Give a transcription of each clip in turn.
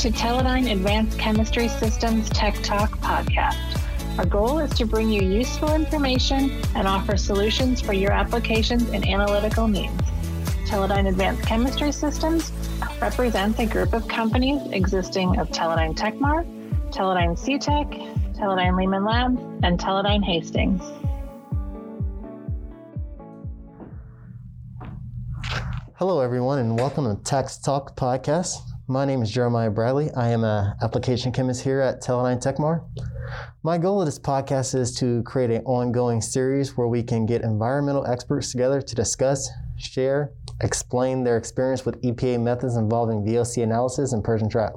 to Teledyne Advanced Chemistry Systems Tech Talk podcast. Our goal is to bring you useful information and offer solutions for your applications and analytical needs. Teledyne Advanced Chemistry Systems represents a group of companies existing of Teledyne Tekmar, Teledyne CETAC, Teledyne Leeman Labs, and Teledyne Hastings. Hello, everyone, and welcome to Tax Talk Podcast. My name is Jeremiah Bradley. I am an application chemist here at Teledyne Tekmar. My goal of this podcast is to create an ongoing series where we can get environmental experts together to discuss, share, explain their experience with EPA methods involving VOC analysis and purge and trap.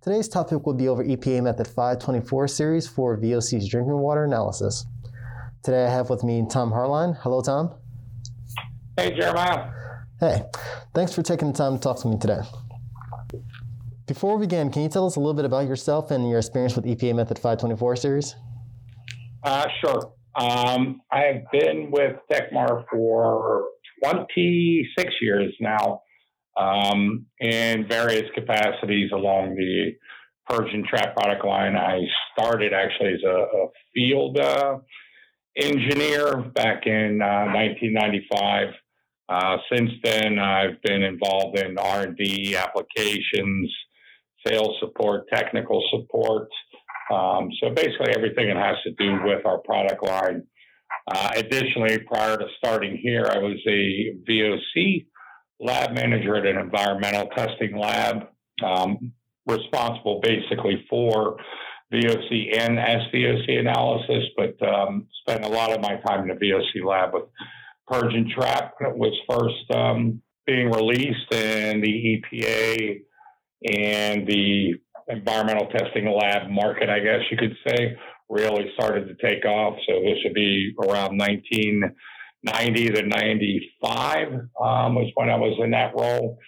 Today's topic will be over EPA Method 524 series for VOC's drinking water analysis. Today I have with me Tom Harline. Hello, Tom. Hey, Jeremiah. Hey, thanks for taking the time to talk to me today. Before we begin, can you tell us a little bit about yourself and your experience with EPA Method 524 series? Uh, sure. Um, I've been with Tekmar for 26 years now um, in various capacities along the purge and trap product line. I started actually as a, a field uh, engineer back in uh, 1995. Uh, since then, I've been involved in R&D applications, sales support, technical support. Um, so basically, everything that has to do with our product line. Uh, additionally, prior to starting here, I was a VOC lab manager at an environmental testing lab, um, responsible basically for VOC and SVOC analysis, but um, spent a lot of my time in the VOC lab with purge and trap It was first um, being released, and the EPA and the environmental testing lab market, I guess you could say, really started to take off. So this would be around 1990 to 95 um, was when I was in that role.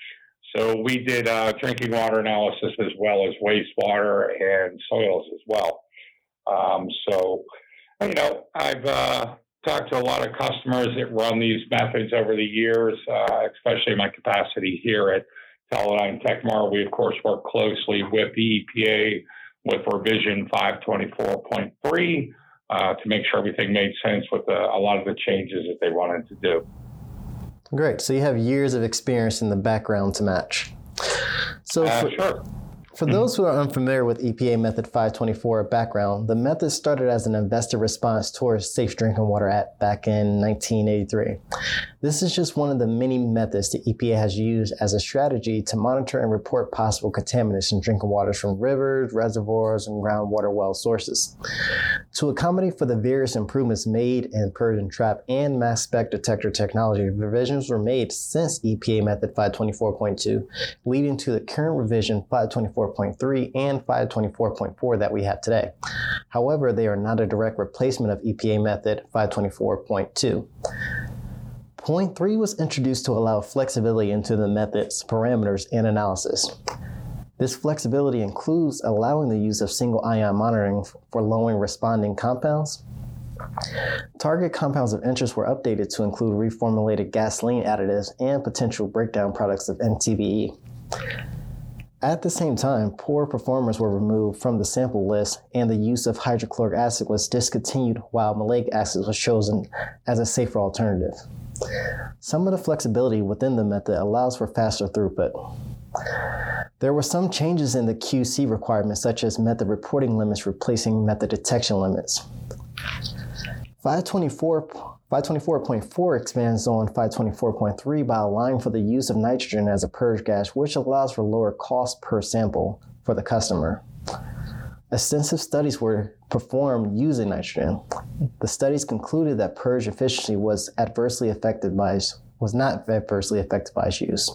So we did uh, drinking water analysis as well as wastewater and soils as well. Um, so, you know, I've uh, talked to a lot of customers that run these methods over the years, uh, especially my capacity here at Teledyne Tekmar. We, of course, work closely with the EPA with revision 524.3 uh, to make sure everything made sense with the, a lot of the changes that they wanted to do. Great. So you have years of experience in the background to match. So, uh, for, sure. For mm-hmm. those who are unfamiliar with EPA Method 524 background, the method started as an investor response towards Safe Drinking Water Act back in 1983. This is just one of the many methods the EPA has used as a strategy to monitor and report possible contaminants in drinking waters from rivers, reservoirs, and groundwater well sources. To accommodate for the various improvements made in purge and trap and mass spec detector technology, revisions were made since EPA Method 524.2, leading to the current revision 524.3 and 524.4 that we have today. However, they are not a direct replacement of EPA Method 524.2. Point three was introduced to allow flexibility into the method's parameters and analysis. This flexibility includes allowing the use of single ion monitoring for lowering responding compounds. Target compounds of interest were updated to include reformulated gasoline additives and potential breakdown products of MTBE. At the same time, poor performers were removed from the sample list and the use of hydrochloric acid was discontinued while maleic acid was chosen as a safer alternative. Some of the flexibility within the method allows for faster throughput. There were some changes in the QC requirements, such as method reporting limits replacing method detection limits. 524, 524.4 expands on 524.3 by allowing for the use of nitrogen as a purge gas, which allows for lower cost per sample for the customer. Extensive studies were performed using nitrogen. The studies concluded that purge efficiency was adversely affected by was not adversely affected by its use.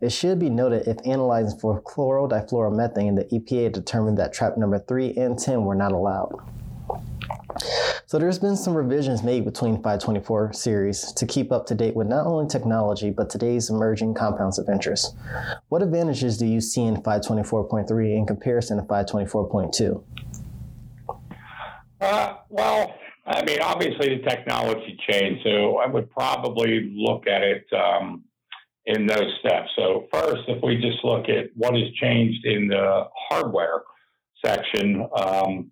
It should be noted if analyzing for chlorodifluoromethane, the EPA determined that trap number 3 and 10 were not allowed. So there's been some revisions made between 524 series to keep up to date with not only technology, but today's emerging compounds of interest. What advantages do you see in 524.3 in comparison to 524.2? Uh, well, I mean, obviously the technology changed, so I would probably look at it um, in those steps. So first, if we just look at what has changed in the hardware section, um,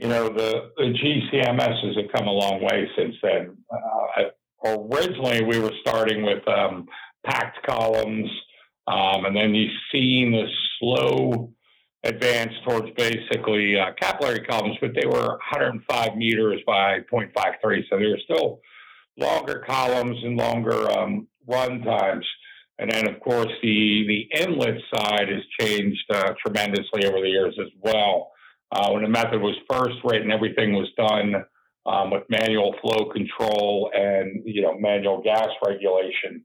you know, the, the GCMSs have come a long way since then. Uh, originally, we were starting with um, packed columns, um, and then you've seen the slow advance towards basically uh, capillary columns, but they were 105 meters by 0.53, so they were still longer columns and longer um, run times. And then, of course, the, the inlet side has changed uh, tremendously over the years as well. Uh, when the method was first written, everything was done um, with manual flow control and you know manual gas regulation.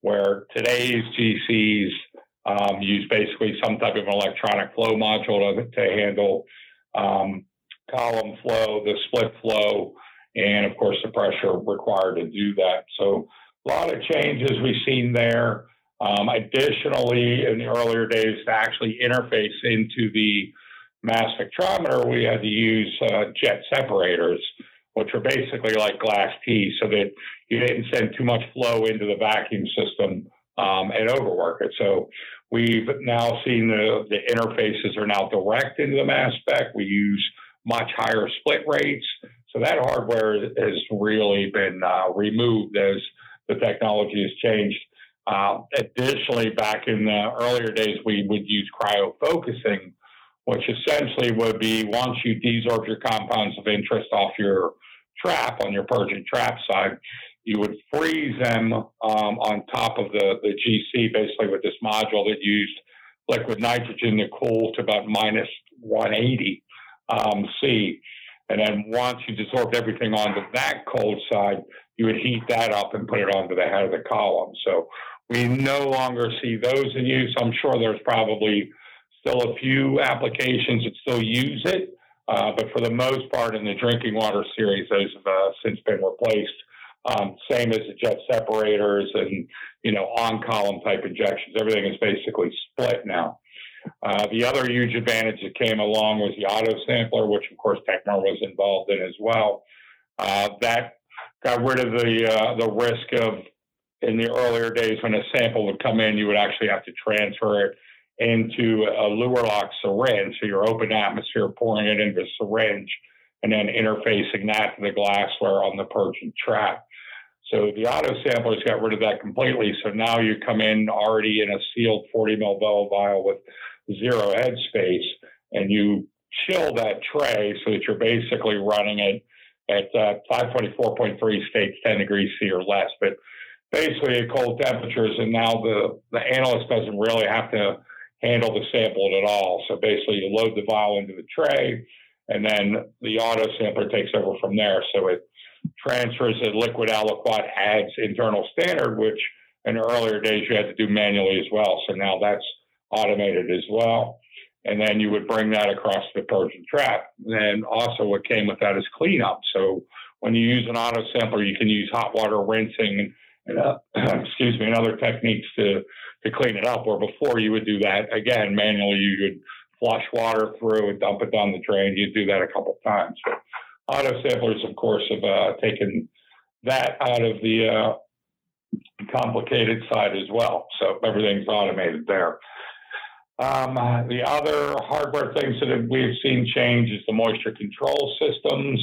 Where today's GCs um, use basically some type of an electronic flow module to, to handle um, column flow, the split flow, and of course the pressure required to do that. So a lot of changes we've seen there. Um, additionally, in the earlier days, to actually interface into the mass spectrometer, we had to use uh, jet separators, which are basically like glass tees, so that you didn't send too much flow into the vacuum system um, and overwork it. So we've now seen the, the interfaces are now direct into the mass spec. We use much higher split rates. So that hardware has really been uh, removed as the technology has changed. Uh, additionally, back in the earlier days, we would use cryofocusing, which essentially would be once you desorb your compounds of interest off your trap on your purge and trap side, you would freeze them um, on top of the, the GC, basically with this module that used liquid nitrogen to cool to about minus 180 um, C. And then once you desorbed everything onto that cold side, you would heat that up and put it onto the head of the column. So we no longer see those in use. I'm sure there's probably still a few applications that still use it, uh, but for the most part, in the drinking water series, those have uh, since been replaced. Um, same as the jet separators and you know on column type injections. Everything is basically split now. Uh, the other huge advantage that came along was the auto sampler, which of course Tekmar was involved in as well. Uh, that got rid of the uh, the risk of in the earlier days when a sample would come in, you would actually have to transfer it into a Luer-Lok syringe. So your open atmosphere pouring it into a syringe and then interfacing that to the glassware on the purge and trap. So the auto samplers got rid of that completely. So now you come in already in a sealed 40 ml vial with zero headspace, and you chill that tray so that you're basically running it at uh, 524.3 states 10 degrees C or less. But basically at cold temperatures, and now the, the analyst doesn't really have to handle the sample at all. So basically, you load the vial into the tray, and then the auto sampler takes over from there. So it transfers the liquid aliquot adds internal standard, which in earlier days you had to do manually as well. So now that's automated as well. And then you would bring that across the purge and trap. And also what came with that is cleanup. So when you use an auto sampler, you can use hot water rinsing uh, excuse me, and other techniques to, to clean it up. Where before you would do that again manually, you would flush water through and dump it down the drain. You'd do that a couple times. Auto samplers, of course, have uh, taken that out of the uh, complicated side as well. So everything's automated there. Um, the other hardware things that we've seen change is the moisture control systems.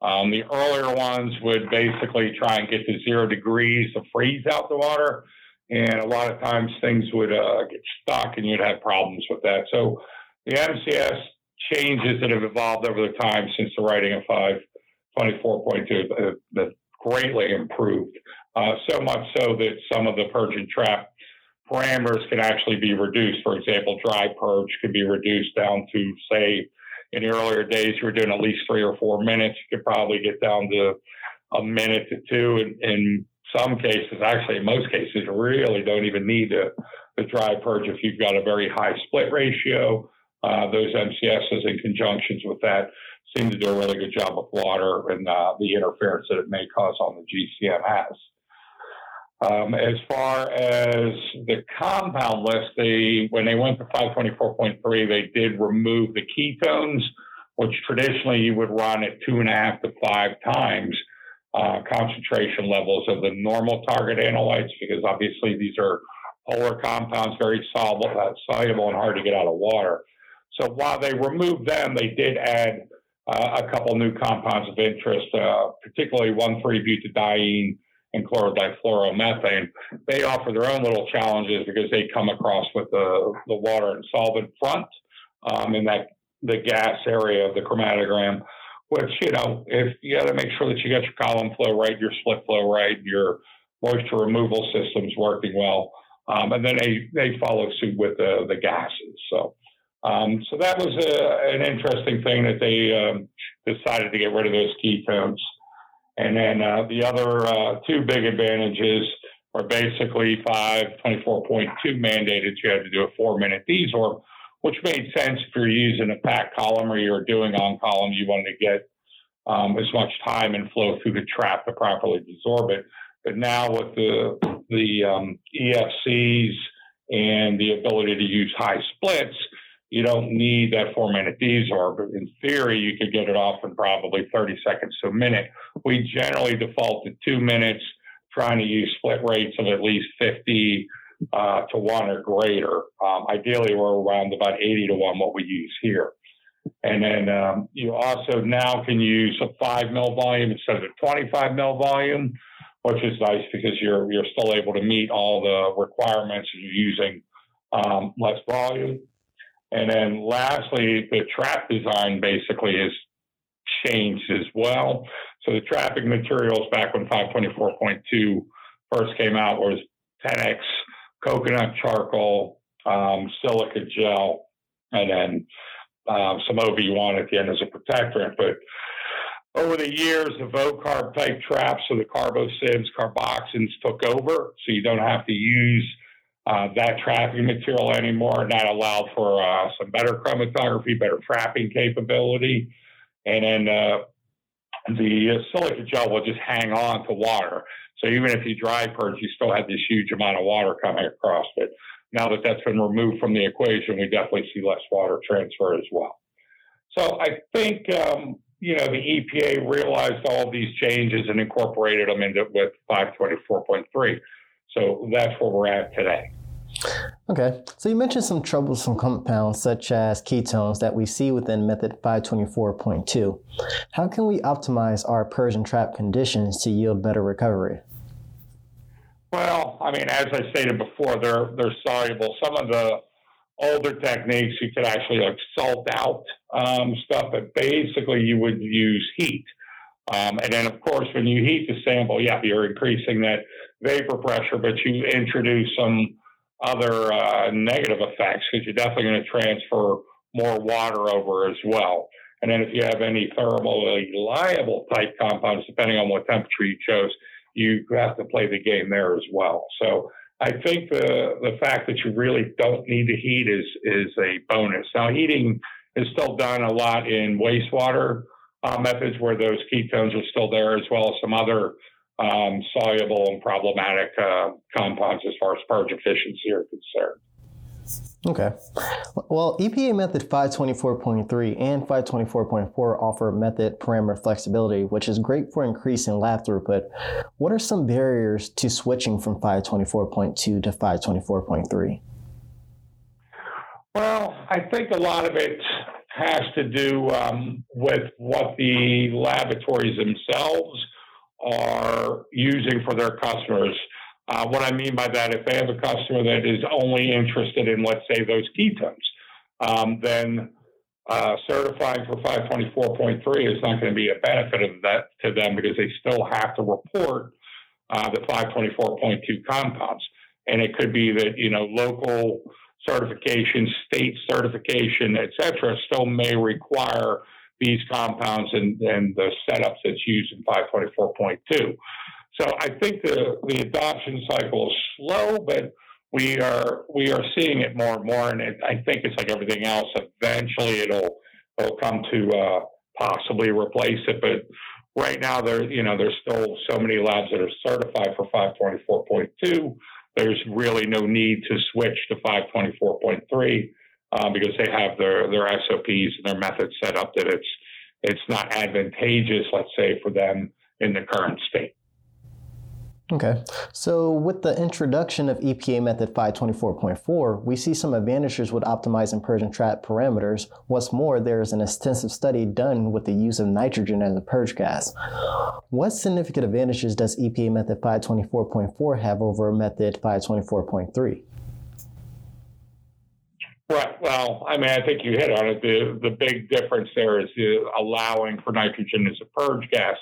Um, the earlier ones would basically try and get to zero degrees to freeze out the water. And a lot of times things would uh, get stuck and you'd have problems with that. So the MCS changes that have evolved over the time since the writing of 524.2 have greatly improved. Uh, so much so that some of the purge and trap parameters can actually be reduced. For example, dry purge could be reduced down to, say, in the earlier days, you were doing at least three or four minutes. You could probably get down to a minute to two. In, in some cases, actually, in most cases, you really don't even need the, the dry purge if you've got a very high split ratio. Uh, those MCSs in conjunctions with that seem to do a really good job with water and uh, the interference that it may cause on the GCMS. Um, as far as the compound list, they when they went to 524.3, they did remove the ketones, which traditionally you would run at two and a half to five times uh, concentration levels of the normal target analytes, because obviously these are polar compounds, very soluble, uh, soluble and hard to get out of water. So while they removed them, they did add uh, a couple new compounds of interest, uh, particularly 1,3-butadiene and chlorodifluoromethane. They offer their own little challenges because they come across with the, the water and solvent front um, in that the gas area of the chromatogram. Which you know, if you got to make sure that you got your column flow right, your split flow right, your moisture removal system's working well, um, and then they they follow suit with the the gases. So um, so that was a, an interesting thing that they um, decided to get rid of those ketones. And then uh, the other uh, two big advantages are basically 524.2 mandated you had to do a four minute desorb, which made sense if you're using a pack column or you're doing on column, you wanted to get um, as much time and flow through the trap to properly desorb it. But now with the, the um, EFCs and the ability to use high splits, you don't need that four minute desorb. But in theory, you could get it off in probably 30 seconds to a minute. We generally default to two minutes, trying to use split rates of at least 50 uh, to one or greater. Um, ideally, we're around about 80 to one, what we use here. And then um, you also now can use a five mil volume instead of a 25 mil volume, which is nice because you're you're still able to meet all the requirements you're using um, less volume. And then lastly, the trap design basically has changed as well. So the trapping materials back when 524.2 first came out was Tenax coconut charcoal, um, silica gel, and then um, some OV1 at the end as a protectorant. But over the years, the Vocarb type traps, so the carbosieves, carboxens took over, so you don't have to use uh, that trapping material anymore. And that allowed for uh, some better chromatography, better trapping capability. And then uh, the silica gel will just hang on to water. So even if you dry purge, you still have this huge amount of water coming across it. Now that that's been removed from the equation, we definitely see less water transfer as well. So I think um, you know the EPA realized all these changes and incorporated them into with 524.3. So that's where we're at today. Okay, so you mentioned some troublesome compounds such as ketones that we see within method 524.2. How can we optimize our purge and trap conditions to yield better recovery? Well, I mean, as I stated before, they're they're soluble. Some of the older techniques you could actually like salt out um, stuff, but basically you would use heat. Um, and then, of course, when you heat the sample, yeah, you're increasing that vapor pressure, but you introduce some other uh, negative effects because you're definitely going to transfer more water over as well. And then if you have any thermally liable type compounds, depending on what temperature you chose, you have to play the game there as well. So I think the the fact that you really don't need to heat is is a bonus. Now heating is still done a lot in wastewater uh, methods where those ketones are still there, as well as some other um, soluble and problematic uh, compounds as far as purge efficiency are concerned. Okay. Well, EPA method 524.3 and 524.4 offer method parameter flexibility, which is great for increasing lab throughput. What are some barriers to switching from 524.2 to 524.3? Well, I think a lot of it has to do um, with what the laboratories themselves are using for their customers. Uh, what I mean by that, if they have a customer that is only interested in, let's say, those ketones, um, then uh, certifying for 524.3 is not going to be a benefit of that to them because they still have to report uh, the 524.2 compounds. And it could be that you know local certification, state certification, et cetera, still may require these compounds and, and the setups that's used in 524.2. So I think the, the adoption cycle is slow, but we are we are seeing it more and more, and it, I think it's like everything else. Eventually, it'll it'll come to uh, possibly replace it, but right now there you know there's still so many labs that are certified for 524.2. There's really no need to switch to 524.3 uh, because they have their their SOPs and their methods set up that it's it's not advantageous, let's say, for them in the current state. Okay. So, with the introduction of EPA method 524.4, we see some advantages with optimizing purge and trap parameters. What's more, there is an extensive study done with the use of nitrogen as a purge gas. What significant advantages does EPA method 524.4 have over method 524.3? Right. Well, I mean, I think you hit on it. The the big difference there is the allowing for nitrogen as a purge gas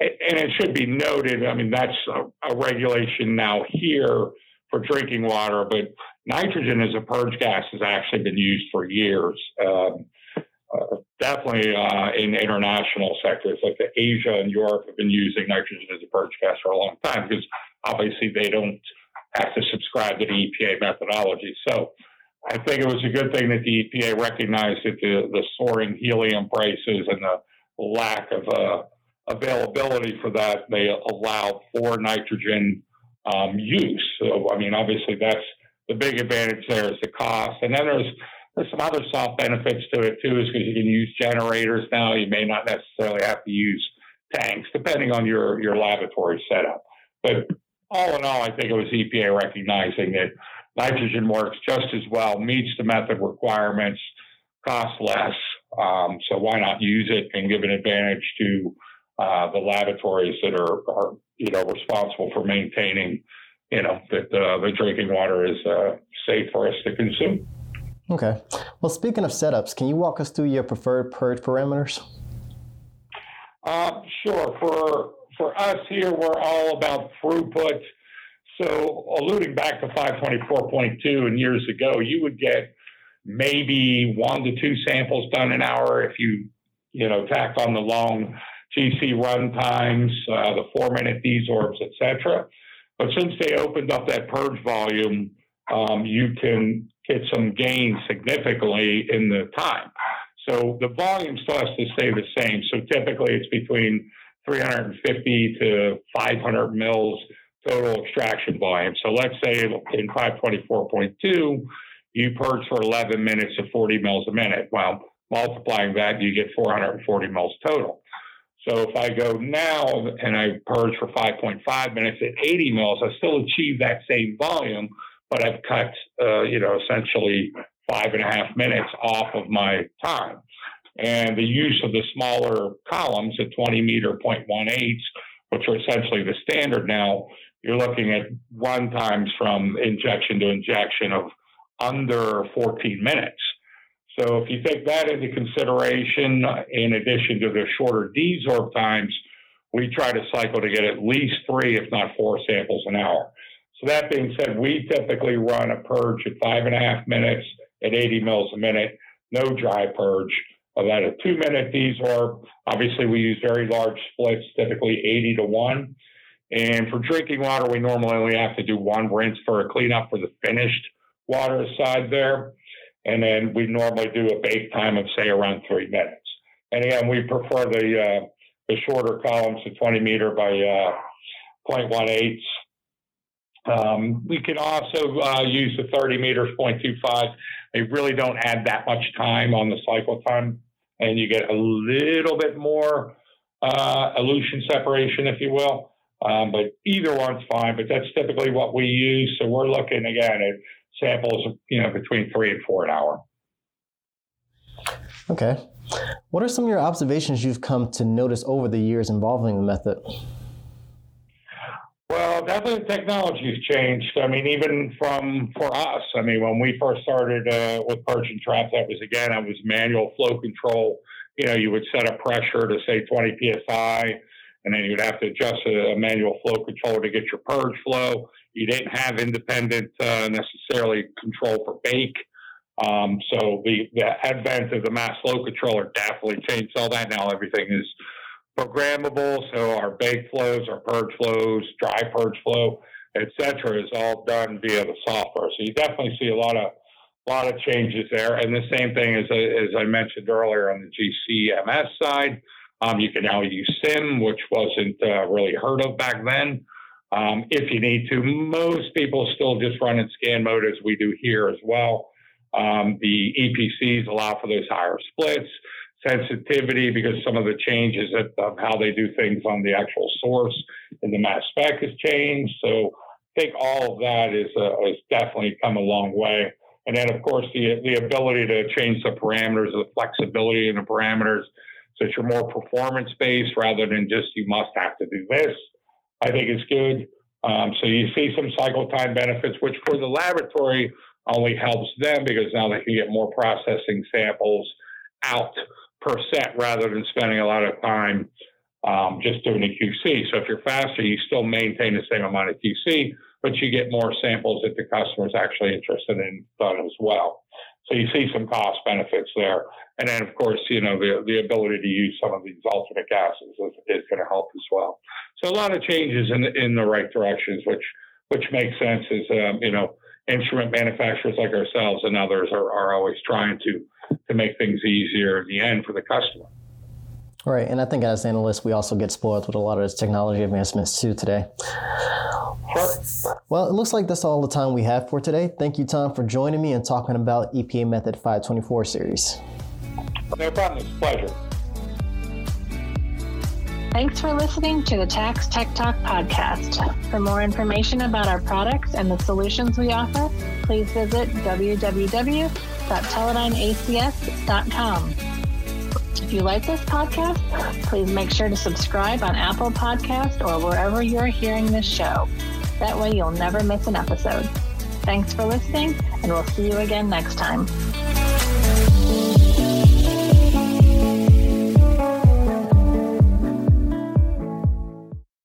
and it should be noted, I mean, that's a, a, regulation now here for drinking water, but nitrogen as a purge gas has actually been used for years. Um, uh, definitely uh, in international sectors like the Asia and Europe have been using nitrogen as a purge gas for a long time because obviously they don't have to subscribe to the EPA methodology. So I think it was a good thing that the EPA recognized that the, the soaring helium prices and the lack of uh, availability for that, they allow for nitrogen um, use. So, I mean, obviously, that's the big advantage there is the cost. And then there's there's some other soft benefits to it too, is because you can use generators now. You may not necessarily have to use tanks, depending on your your laboratory setup. But all in all, I think it was EPA recognizing that nitrogen works just as well, meets the method requirements, costs less. Um, so why not use it and give an advantage to uh, the laboratories that are, are, you know, responsible for maintaining, you know, that uh, the drinking water is uh, safe for us to consume. Okay. Well, speaking of setups, can you walk us through your preferred purge parameters? Uh, sure. For for us here, we're all about throughput. So, alluding back to 524.2 and years ago, you would get maybe one to two samples done an hour if you, you know, tacked on the long GC run times, uh, the four minute desorbs, etc. But since they opened up that purge volume, um, you can get some gain significantly in the time. So the volume still has to stay the same. So typically it's between 350 to 500 mils total extraction volume. So let's say in 524.2, you purge for 11 minutes of 40 mils a minute. Well, multiplying that, you get 440 mils total. So if I go now and I purge for 5.5 minutes at 80 mils, I still achieve that same volume, but I've cut, uh, you know, essentially five and a half minutes off of my time. And the use of the smaller columns at 20 meter 0.18, which are essentially the standard now, you're looking at one times from injection to injection of under 14 minutes. So if you take that into consideration, in addition to the shorter desorb times, we try to cycle to get at least three, if not four samples an hour. So that being said, we typically run a purge at five and a half minutes at 80 mils a minute, no dry purge. About a two minute desorb. Obviously, we use very large splits, typically 80 to 1. And for drinking water, we normally only have to do one rinse for a cleanup for the finished water side there. And then we normally do a bake time of say around three minutes. And again, we prefer the uh, the shorter columns to 20 meter by uh, 0.18. Um, we can also uh, use the 30 meters 0.25. They really don't add that much time on the cycle time, and you get a little bit more uh, elution separation, if you will. Um, but either one's fine. But that's typically what we use. So we're looking again at samples, you know, between three and four an hour. Okay. What are some of your observations you've come to notice over the years involving the method? Well, definitely technology has changed. I mean, even from for us, I mean, when we first started uh, with purge and trap, that was again, it was manual flow control. You know, you would set a pressure to say 20 psi, and then you'd have to adjust a, manual flow controller to get your purge flow. You didn't have independent uh, necessarily control for bake. Um, so the, the advent of the mass flow controller definitely changed all that. Now everything is programmable. So our bake flows, our purge flows, dry purge flow, etc., is all done via the software. So you definitely see a lot of lot of changes there. And the same thing as as I mentioned earlier on the GCMS side, um, you can now use SIM, which wasn't uh, really heard of back then um, if you need to. Most people still just run in scan mode as we do here as well. Um, the EPCs allow for those higher splits, sensitivity because some of the changes of how they do things on the actual source and the mass spec has changed. So I think all of that is uh, has definitely come a long way. And then, of course, the the ability to change the parameters, the flexibility in the parameters, so you're more performance based rather than just you must have to do this. I think is good. Um, so you see some cycle time benefits, which for the laboratory only helps them because now they can get more processing samples out per set rather than spending a lot of time um, just doing a QC. So if you're faster, you still maintain the same amount of QC, but you get more samples that the customer is actually interested in done as well. So you see some cost benefits there. And then, of course, you know, the, the ability to use some of these alternate gases is, is going to help as well. So a lot of changes in, in the right directions, which, which makes sense as, um, you know, instrument manufacturers like ourselves and others are, are always trying to, to make things easier in the end for the customer. Right, and I think as analysts, we also get spoiled with a lot of this technology advancements too today. Well, it looks like that's all the time we have for today. Thank you, Tom, for joining me and talking about EPA Method 524 series. No problem. It's a pleasure. Thanks for listening to the Tax Tech Talk podcast. For more information about our products and the solutions we offer, please visit www.teledyneacs.com. If you like this podcast, please make sure to subscribe on Apple Podcast or wherever you're hearing this show. That way you'll never miss an episode. Thanks for listening, and we'll see you again next time.